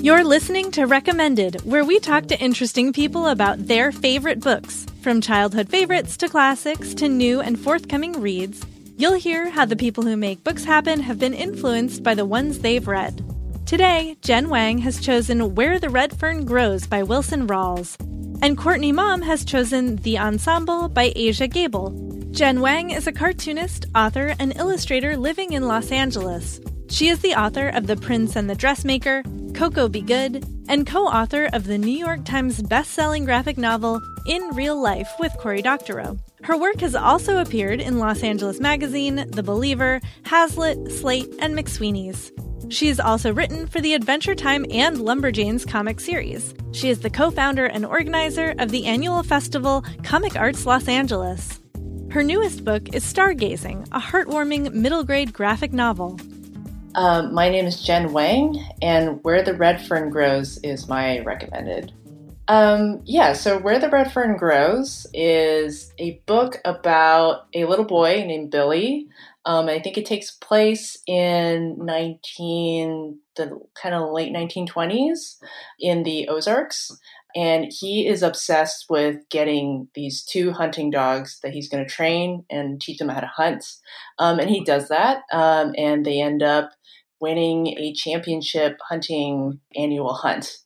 You're listening to Recommended, where we talk to interesting people about their favorite books. From childhood favorites to classics to new and forthcoming reads, you'll hear how the people who make books happen have been influenced by the ones they've read. Today, Jen Wang has chosen Where the Red Fern Grows by Wilson Rawls, and Courtney Maum has chosen The Ensemble by Aja Gabel. Jen Wang is a cartoonist, author, and illustrator living in Los Angeles. She is the author of The Prince and the Dressmaker, Koko Be Good, and co author of the New York Times best-selling graphic novel In Real Life with Cory Doctorow. Her work has also appeared in Los Angeles Magazine, The Believer, Hazlitt, Slate, and McSweeney's. She has also written for the Adventure Time and Lumberjanes comic series. She is the co founder and organizer of the annual festival Comic Arts Los Angeles. Her newest book is Stargazing, a heartwarming middle grade graphic novel. Um, my name is Jen Wang, and Where the Red Fern Grows is my recommended. Um, yeah, so Where the Red Fern Grows is a book about a little boy named Billy. Um, I think it takes place in 19 the kind of late 1920s in the Ozarks. And he is obsessed with getting these two hunting dogs that he's going to train and teach them how to hunt. Um, and he does that. Um, and they end up winning a championship hunting annual hunt.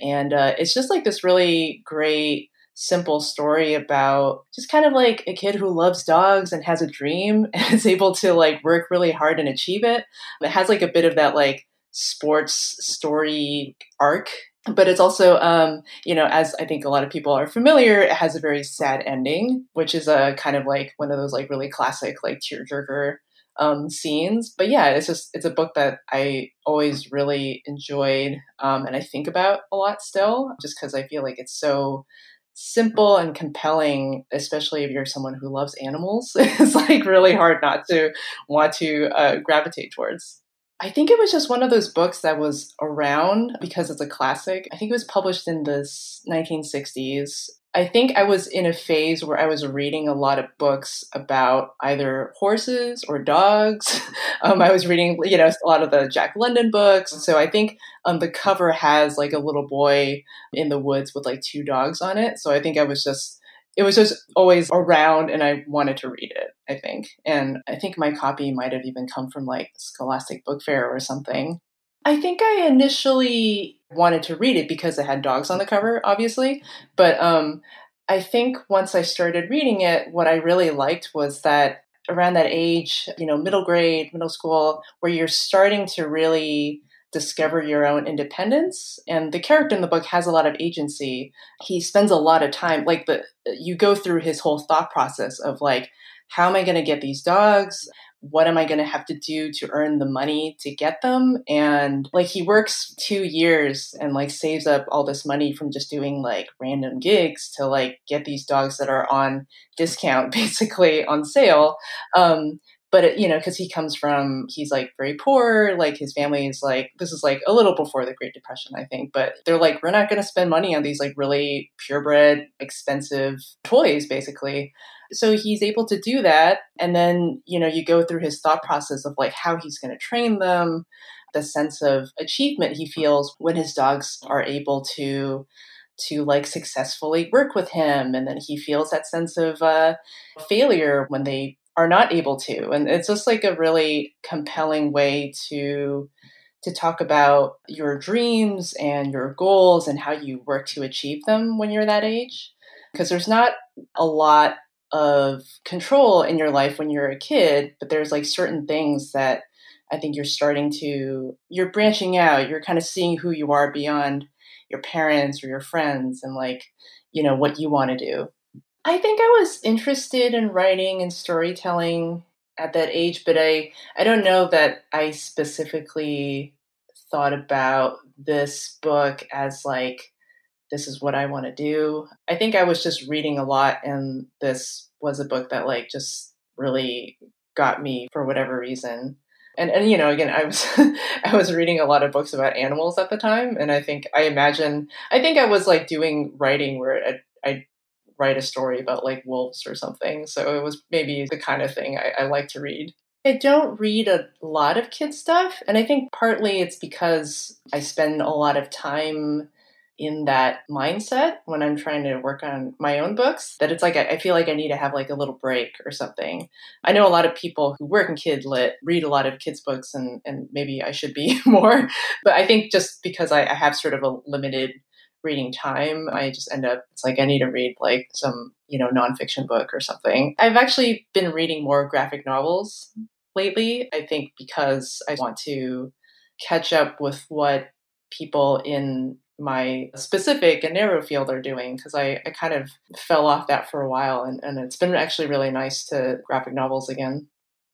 And uh, it's just like this really great, simple story about just kind of like a kid who loves dogs and has a dream and is able to like work really hard and achieve it. It has like a bit of that like sports story arc but it's also um, you know as i think a lot of people are familiar it has a very sad ending which is a kind of like one of those like really classic like tearjerker um, scenes. But yeah, it's just it's a book that I always really enjoyed um, and I think about a lot still, just because I feel like it's so simple and compelling, especially if you're someone who loves animals. it's like really hard not to want to uh, gravitate towards. I think it was just one of those books that was around because it's a classic. I think it was published in the 1960s I think I was in a phase where I was reading a lot of books about either horses or dogs. um, I was reading, you know, a lot of the Jack London books. So I think um, the cover has like a little boy in the woods with like two dogs on it. So I think I was just, it was just always around and I wanted to read it, I think. And I think my copy might have even come from like Scholastic Book Fair or something. I think I initially wanted to read it because it had dogs on the cover, obviously. But um, I think once I started reading it, what I really liked was that around that age, you know, middle grade, middle school, where you're starting to really discover your own independence and the character in the book has a lot of agency he spends a lot of time like the you go through his whole thought process of like how am i going to get these dogs what am I going to have to do to earn the money to get them? And like he works two years and like saves up all this money from just doing like random gigs to like get these dogs that are on discount, basically on sale. Um, but it, you know, because he comes from, he's like very poor. Like his family is like, this is like a little before the Great Depression, I think. But they're like, we're not going to spend money on these like really purebred, expensive toys, basically so he's able to do that and then you know you go through his thought process of like how he's going to train them the sense of achievement he feels when his dogs are able to to like successfully work with him and then he feels that sense of uh, failure when they are not able to. And it's just like a really compelling way to to talk about your dreams and your goals and how you work to achieve them when you're that age. Because there's not a lot of control in your life when you're a kid, but there's like certain things that I think you're starting to, you're branching out, you're kind of seeing who you are beyond your parents or your friends and like, you know, what you want to do. I think I was interested in writing and storytelling at that age, but I, I don't know that I specifically thought about this book as like this is what I want to do. I think I was just reading a lot, and this was a book that like just really got me for whatever reason. And and you know, again, I was I was reading a lot of books about animals at the time, and I think I imagine I think I was like doing writing where I, I write a story about like wolves or something. So it was maybe the kind of thing I, I like to read. I don't read a lot of kid stuff, and I think partly it's because I spend a lot of time in that mindset when I'm trying to work on my own books that it's like I, feel like I need to have like a little break or something. I know a lot of people who work in kid lit read a lot of kids books and and maybe I should be more, but I think just because I, I have sort of a limited reading time, I just end up it's like I need to read like some you know nonfiction book or something. I've actually been reading more graphic novels lately. I think because I want to catch up with what people in my specific and narrow field are doing because I, I kind of fell off that for a while and, and it's been actually really nice to graphic novels again.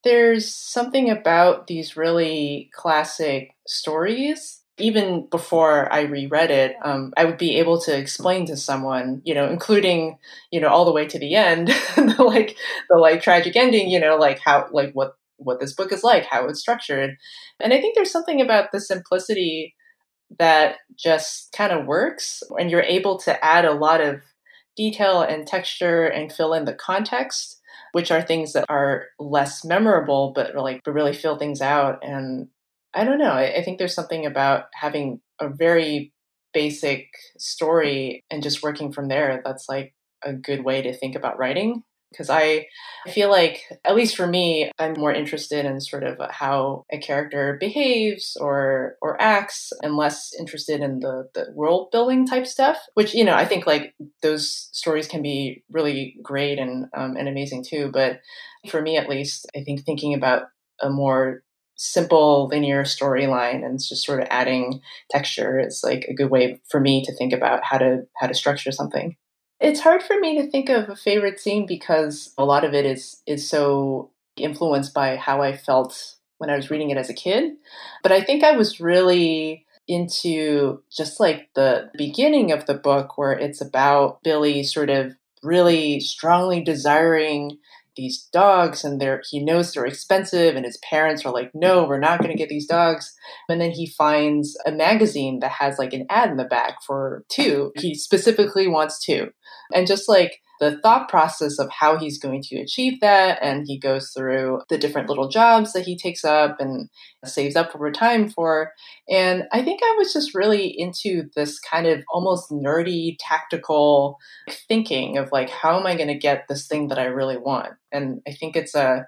There's something about these really classic stories. Even before I reread it, um, I would be able to explain to someone, you know, including, you know, all the way to the end, the, like the like tragic ending, you know, like how, like what what this book is like, how it's structured. And I think there's something about the simplicity that just kind of works and you're able to add a lot of detail and texture and fill in the context which are things that are less memorable but like really fill things out and i don't know I, I think there's something about having a very basic story and just working from there that's like a good way to think about writing because I feel like, at least for me, I'm more interested in sort of how a character behaves or or acts, and less interested in the the world building type stuff. Which you know, I think like those stories can be really great and um, and amazing too. But for me, at least, I think thinking about a more simple linear storyline and just sort of adding texture is like a good way for me to think about how to how to structure something it's hard for me to think of a favorite scene because a lot of it is is so influenced by how I felt when I was reading it as a kid. But I think I was really into just like the beginning of the book where it's about Billy sort of really strongly desiring these dogs and they're he knows they're expensive and his parents are like no we're not going to get these dogs. And then he finds a magazine that has like an ad in the back for two. He specifically wants two. And just like the thought process of how he's going to achieve that. And he goes through the different little jobs that he takes up and saves up over time for. And I think I was just really into this kind of almost nerdy, tactical thinking of like, how am I going to get this thing that I really want? And I think it's a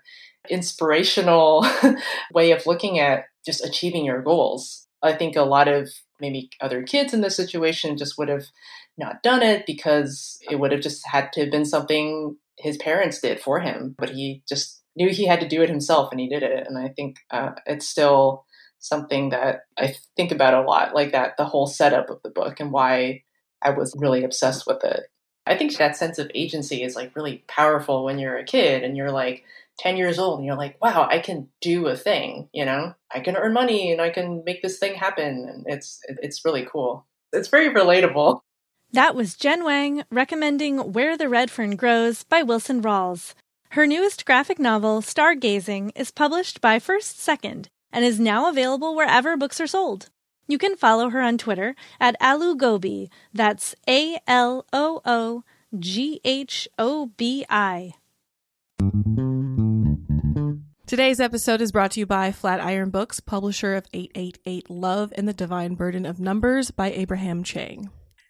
inspirational way of looking at just achieving your goals. I think a lot of maybe other kids in this situation just would have not done it because it would have just had to have been something his parents did for him. But he just knew he had to do it himself and he did it. And I think uh, it's still something that I think about a lot, like that, the whole setup of the book and why I was really obsessed with it. I think that sense of agency is like really powerful when you're a kid and you're like 10 years old and you're like, wow, I can do a thing, you know? I can earn money and I can make this thing happen. And it's it's really cool. It's very relatable. That was Jen Wang recommending Where the Red Fern Grows by Wilson Rawls. Her newest graphic novel, Stargazing, is published by First Second and is now available wherever books are sold. You can follow her on Twitter at Aloogobi. That's A L O O G H O B I. Today's episode is brought to you by Flatiron Books, publisher of 888 Love and the Divine Burden of Numbers by Abraham Chang.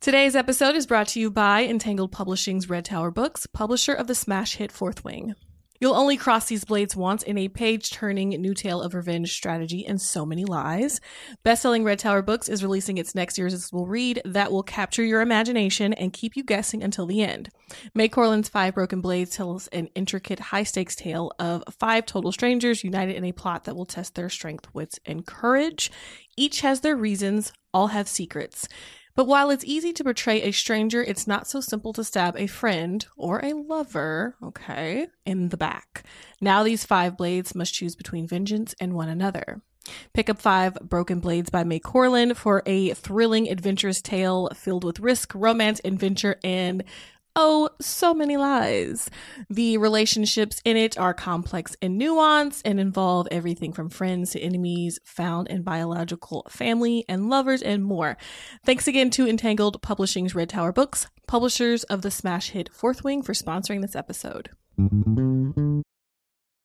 Today's episode is brought to you by Entangled Publishing's Red Tower Books, publisher of the smash hit Fourth Wing. You'll only cross these blades once in a page turning new tale of revenge, strategy, and so many lies. Bestselling Red Tower Books is releasing its next irresistible read that will capture your imagination and keep you guessing until the end. Mai Corland's Five Broken Blades tells an intricate, high stakes tale of five total strangers united in a plot that will test their strength, wits, and courage. Each has their reasons, all have secrets. But while it's easy to portray a stranger, it's not so simple to stab a friend or a lover, okay, in the back. Now these five blades must choose between vengeance and one another. Pick up Five Broken Blades by Mai Corland for a thrilling, adventurous tale filled with risk, romance, adventure, and Oh, so many lies. The relationships in it are complex and nuanced and involve everything from friends to enemies, found and biological family and lovers, and more. Thanks again to Entangled Publishing's Red Tower Books, publishers of the smash hit Fourth Wing, for sponsoring this episode.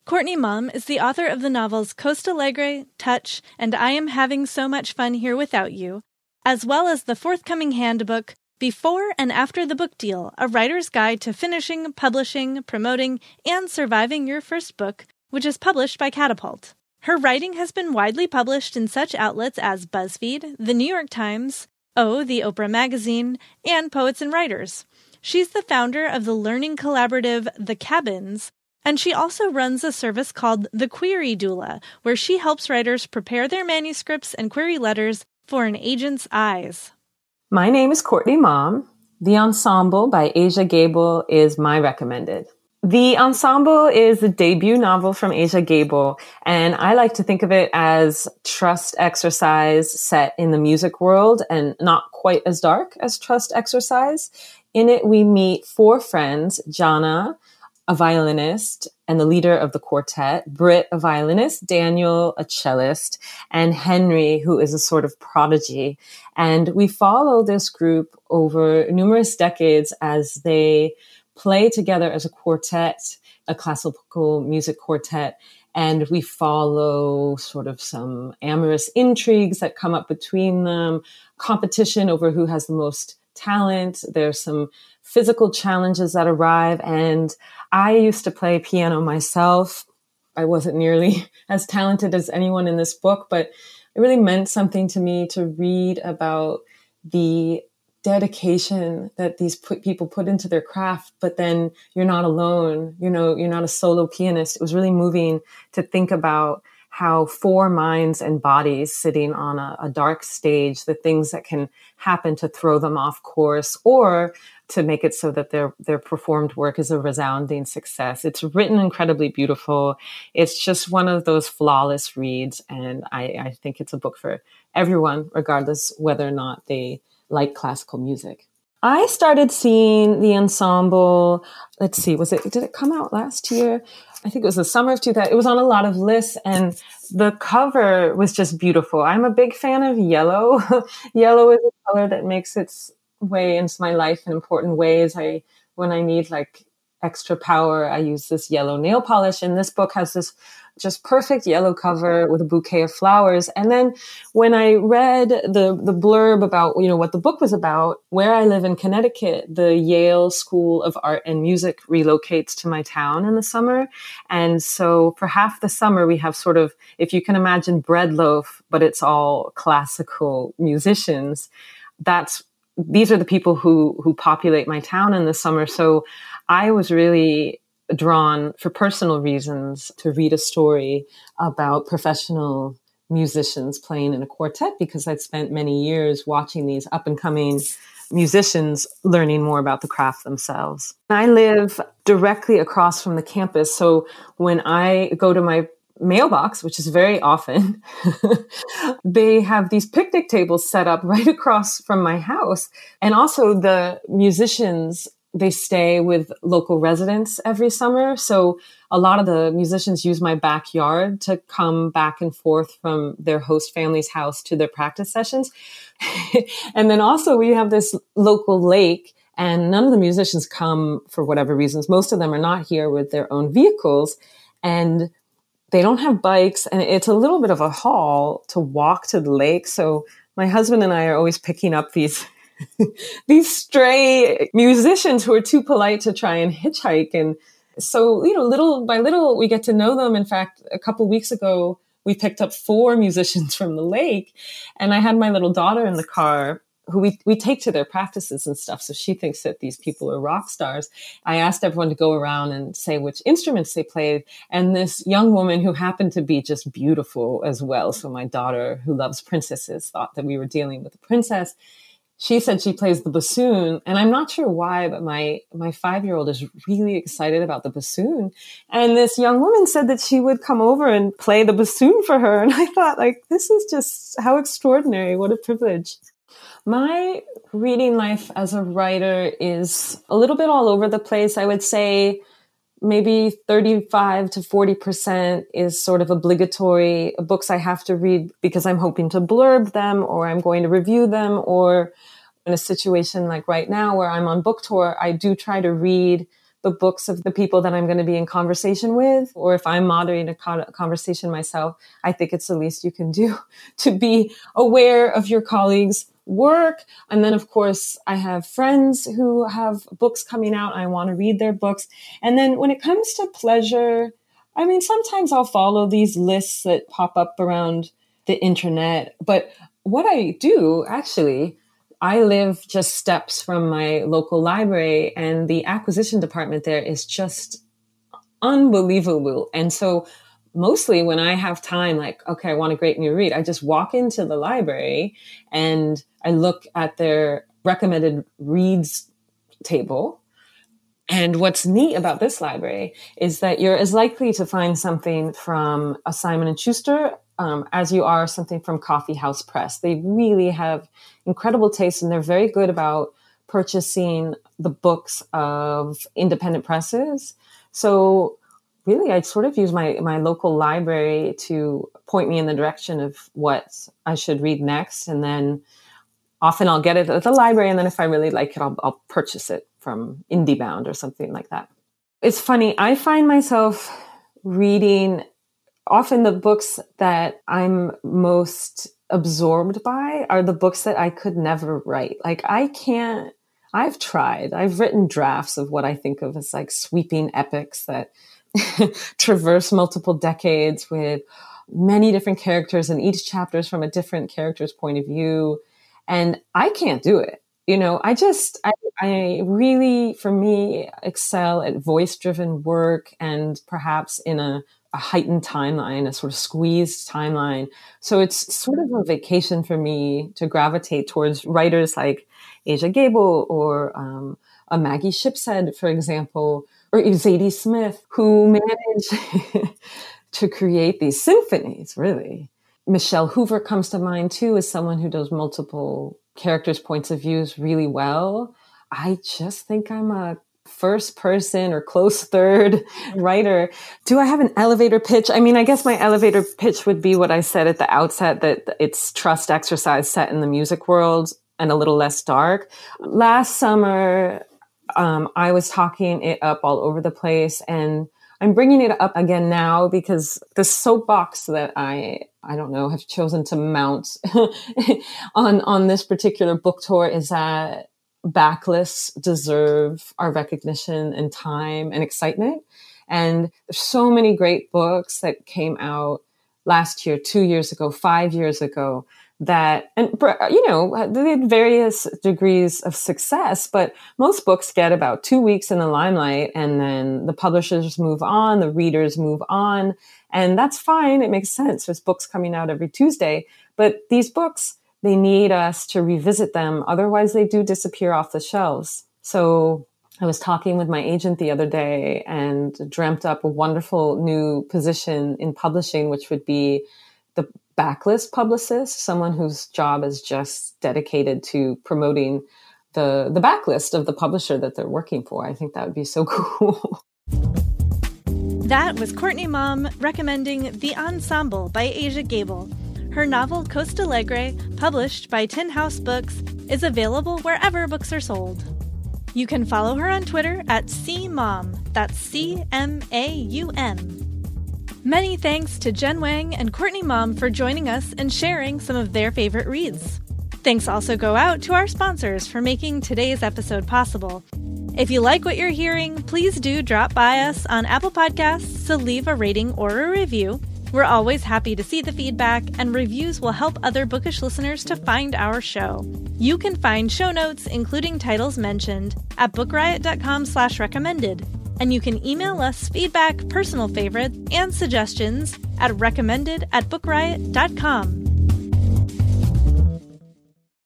Courtney Maum is the author of the novels Costa Alegre, Touch, and I Am Having So Much Fun Here Without You, as well as the forthcoming handbook before and After the Book Deal, a writer's guide to finishing, publishing, promoting, and surviving your first book, which is published by Catapult. Her writing has been widely published in such outlets as BuzzFeed, The New York Times, Oh, the Oprah Magazine, and Poets and Writers. She's the founder of the learning collaborative The Cabins, and she also runs a service called The Query Doula, where she helps writers prepare their manuscripts and query letters for an agent's eyes. My name is Courtney Maum. The Ensemble by Aja Gabel is my recommended. The Ensemble is a debut novel from Aja Gabel, and I like to think of it as trust exercise set in the music world and not quite as dark as trust exercise. In it, we meet four friends, Jana, a violinist and the leader of the quartet, Britt, a violinist, Daniel, a cellist, and Henry, who is a sort of prodigy. And we follow this group over numerous decades as they play together as a quartet, a classical music quartet. And we follow sort of some amorous intrigues that come up between them, competition over who has the most talent. There's some physical challenges that arrive. And I used to play piano myself. I wasn't nearly as talented as anyone in this book, but it really meant something to me to read about the dedication that these put, people put into their craft but then you're not alone you know you're not a solo pianist it was really moving to think about how four minds and bodies sitting on a, a, dark stage, the things that can happen to throw them off course or to make it so that their their performed work is a resounding success. It's written incredibly beautiful. It's just one of those flawless reads, and I, I think it's a book for everyone, regardless whether or not they like classical music. I started seeing the ensemble. Let's see, was it did it come out last year? I think it was the summer of 2000. It was on a lot of lists and the cover was just beautiful. I'm a big fan of yellow. yellow is a color that makes its way into my life in important ways. I, when I need like extra power, I use this yellow nail polish and this book has this just perfect yellow cover with a bouquet of flowers. And then when I read the, the blurb about, you know, what the book was about, where I live in Connecticut, the Yale School of Art and Music relocates to my town in the summer. And so for half the summer, we have sort of, if you can imagine bread loaf, but it's all classical musicians. That's these are the people who who populate my town in the summer. So I was really drawn for personal reasons to read a story about professional musicians playing in a quartet because I'd spent many years watching these up and coming musicians learning more about the craft themselves. I live directly across from the campus. So when I go to my mailbox, which is very often, they have these picnic tables set up right across from my house. And also the musicians they stay with local residents every summer. So a lot of the musicians use my backyard to come back and forth from their host family's house to their practice sessions. and then also we have this local lake and none of the musicians come for whatever reasons. Most of them are not here with their own vehicles and they don't have bikes and it's a little bit of a haul to walk to the lake. So my husband and I are always picking up these these stray musicians who are too polite to try and hitchhike. And so, you know, little by little, we get to know them. In fact, a couple weeks ago, we picked up four musicians from the lake and I had my little daughter in the car who we, we take to their practices and stuff. So she thinks that these people are rock stars. I asked everyone to go around and say which instruments they played. And this young woman who happened to be just beautiful as well. So my daughter who loves princesses thought that we were dealing with a princess. She said she plays the bassoon and I'm not sure why, but my, my five year old is really excited about the bassoon. And this young woman said that she would come over and play the bassoon for her. And I thought like, this is just how extraordinary. What a privilege. My reading life as a writer is a little bit all over the place. I would say maybe 35 to 40% is sort of obligatory books I have to read because I'm hoping to blurb them or I'm going to review them. Or in a situation like right now where I'm on book tour, I do try to read the books of the people that I'm going to be in conversation with, or if I'm moderating a conversation myself, I think it's the least you can do to be aware of your colleagues' work. And then, of course, I have friends who have books coming out. I want to read their books. And then when it comes to pleasure, I mean, sometimes I'll follow these lists that pop up around the internet. But what I do actually, I live just steps from my local library, and the acquisition department there is just unbelievable. And so mostly when I have time, like, okay, I want a great new read, I just walk into the library and I look at their recommended reads table. And what's neat about this library is that you're as likely to find something from a Simon and Schuster um, as you are something from Coffee House Press. They really have incredible taste, and they're very good about purchasing the books of independent presses. So really I'd sort of use my my local library to point me in the direction of what I should read next, and then often I'll get it at the library, and then if I really like it, I'll, I'll purchase it from IndieBound or something like that. It's funny. I find myself reading often the books that I'm most absorbed by are the books that I could never write. Like I can't. I've tried. I've written drafts of what I think of as like sweeping epics that traverse multiple decades with many different characters and each chapter is from a different character's point of view. And i can't do it you know? I just i, I really for me excel at voice driven work and perhaps in a, a heightened timeline a sort of squeezed timeline. So it's sort of a vacation for me to gravitate towards writers like Aja Gabel or um, a maggie shipstead for example or Zadie Smith, who managed to create these symphonies, really. Michelle Hoover comes to mind too as someone who does multiple characters' points of views really well. I just think I'm a first person or close third writer. Do I have an elevator pitch? I mean, I guess my elevator pitch would be what I said at the outset that it's trust exercise set in the music world and a little less dark. Last summer, um, I was talking it up all over the place and I'm bringing it up again now because the soapbox that I I don't know have chosen to mount on on this particular book tour is that backlists deserve our recognition and time and excitement. And there's so many great books that came out last year, two years ago, five years ago that and you know they had various degrees of success but most books get about two weeks in the limelight and then the publishers move on the readers move on and that's fine it makes sense there's books coming out every tuesday but these books they need us to revisit them otherwise they do disappear off the shelves. So I was talking with my agent the other day and dreamt up a wonderful new position in publishing, which would be the backlist publicist, someone whose job is just dedicated to promoting the the backlist of the publisher that they're working for. I think that would be so cool. That was Courtney Maum recommending The Ensemble by Aja Gabel. Her novel Costa Alegre, published by Tin House Books, is available wherever books are sold. You can follow her on Twitter at CMAUM. That's C M A U M. Many thanks to Jen Wang and Courtney Maum for joining us and sharing some of their favorite reads. Thanks also go out to our sponsors for making today's episode possible. If you like what you're hearing, please do drop by us on Apple Podcasts to leave a rating or a review. We're always happy to see the feedback, and reviews will help other bookish listeners to find our show. You can find show notes, including titles mentioned, at bookriot.com slash recommended. And you can email us feedback, personal favorites, and suggestions at recommended at bookriot.com.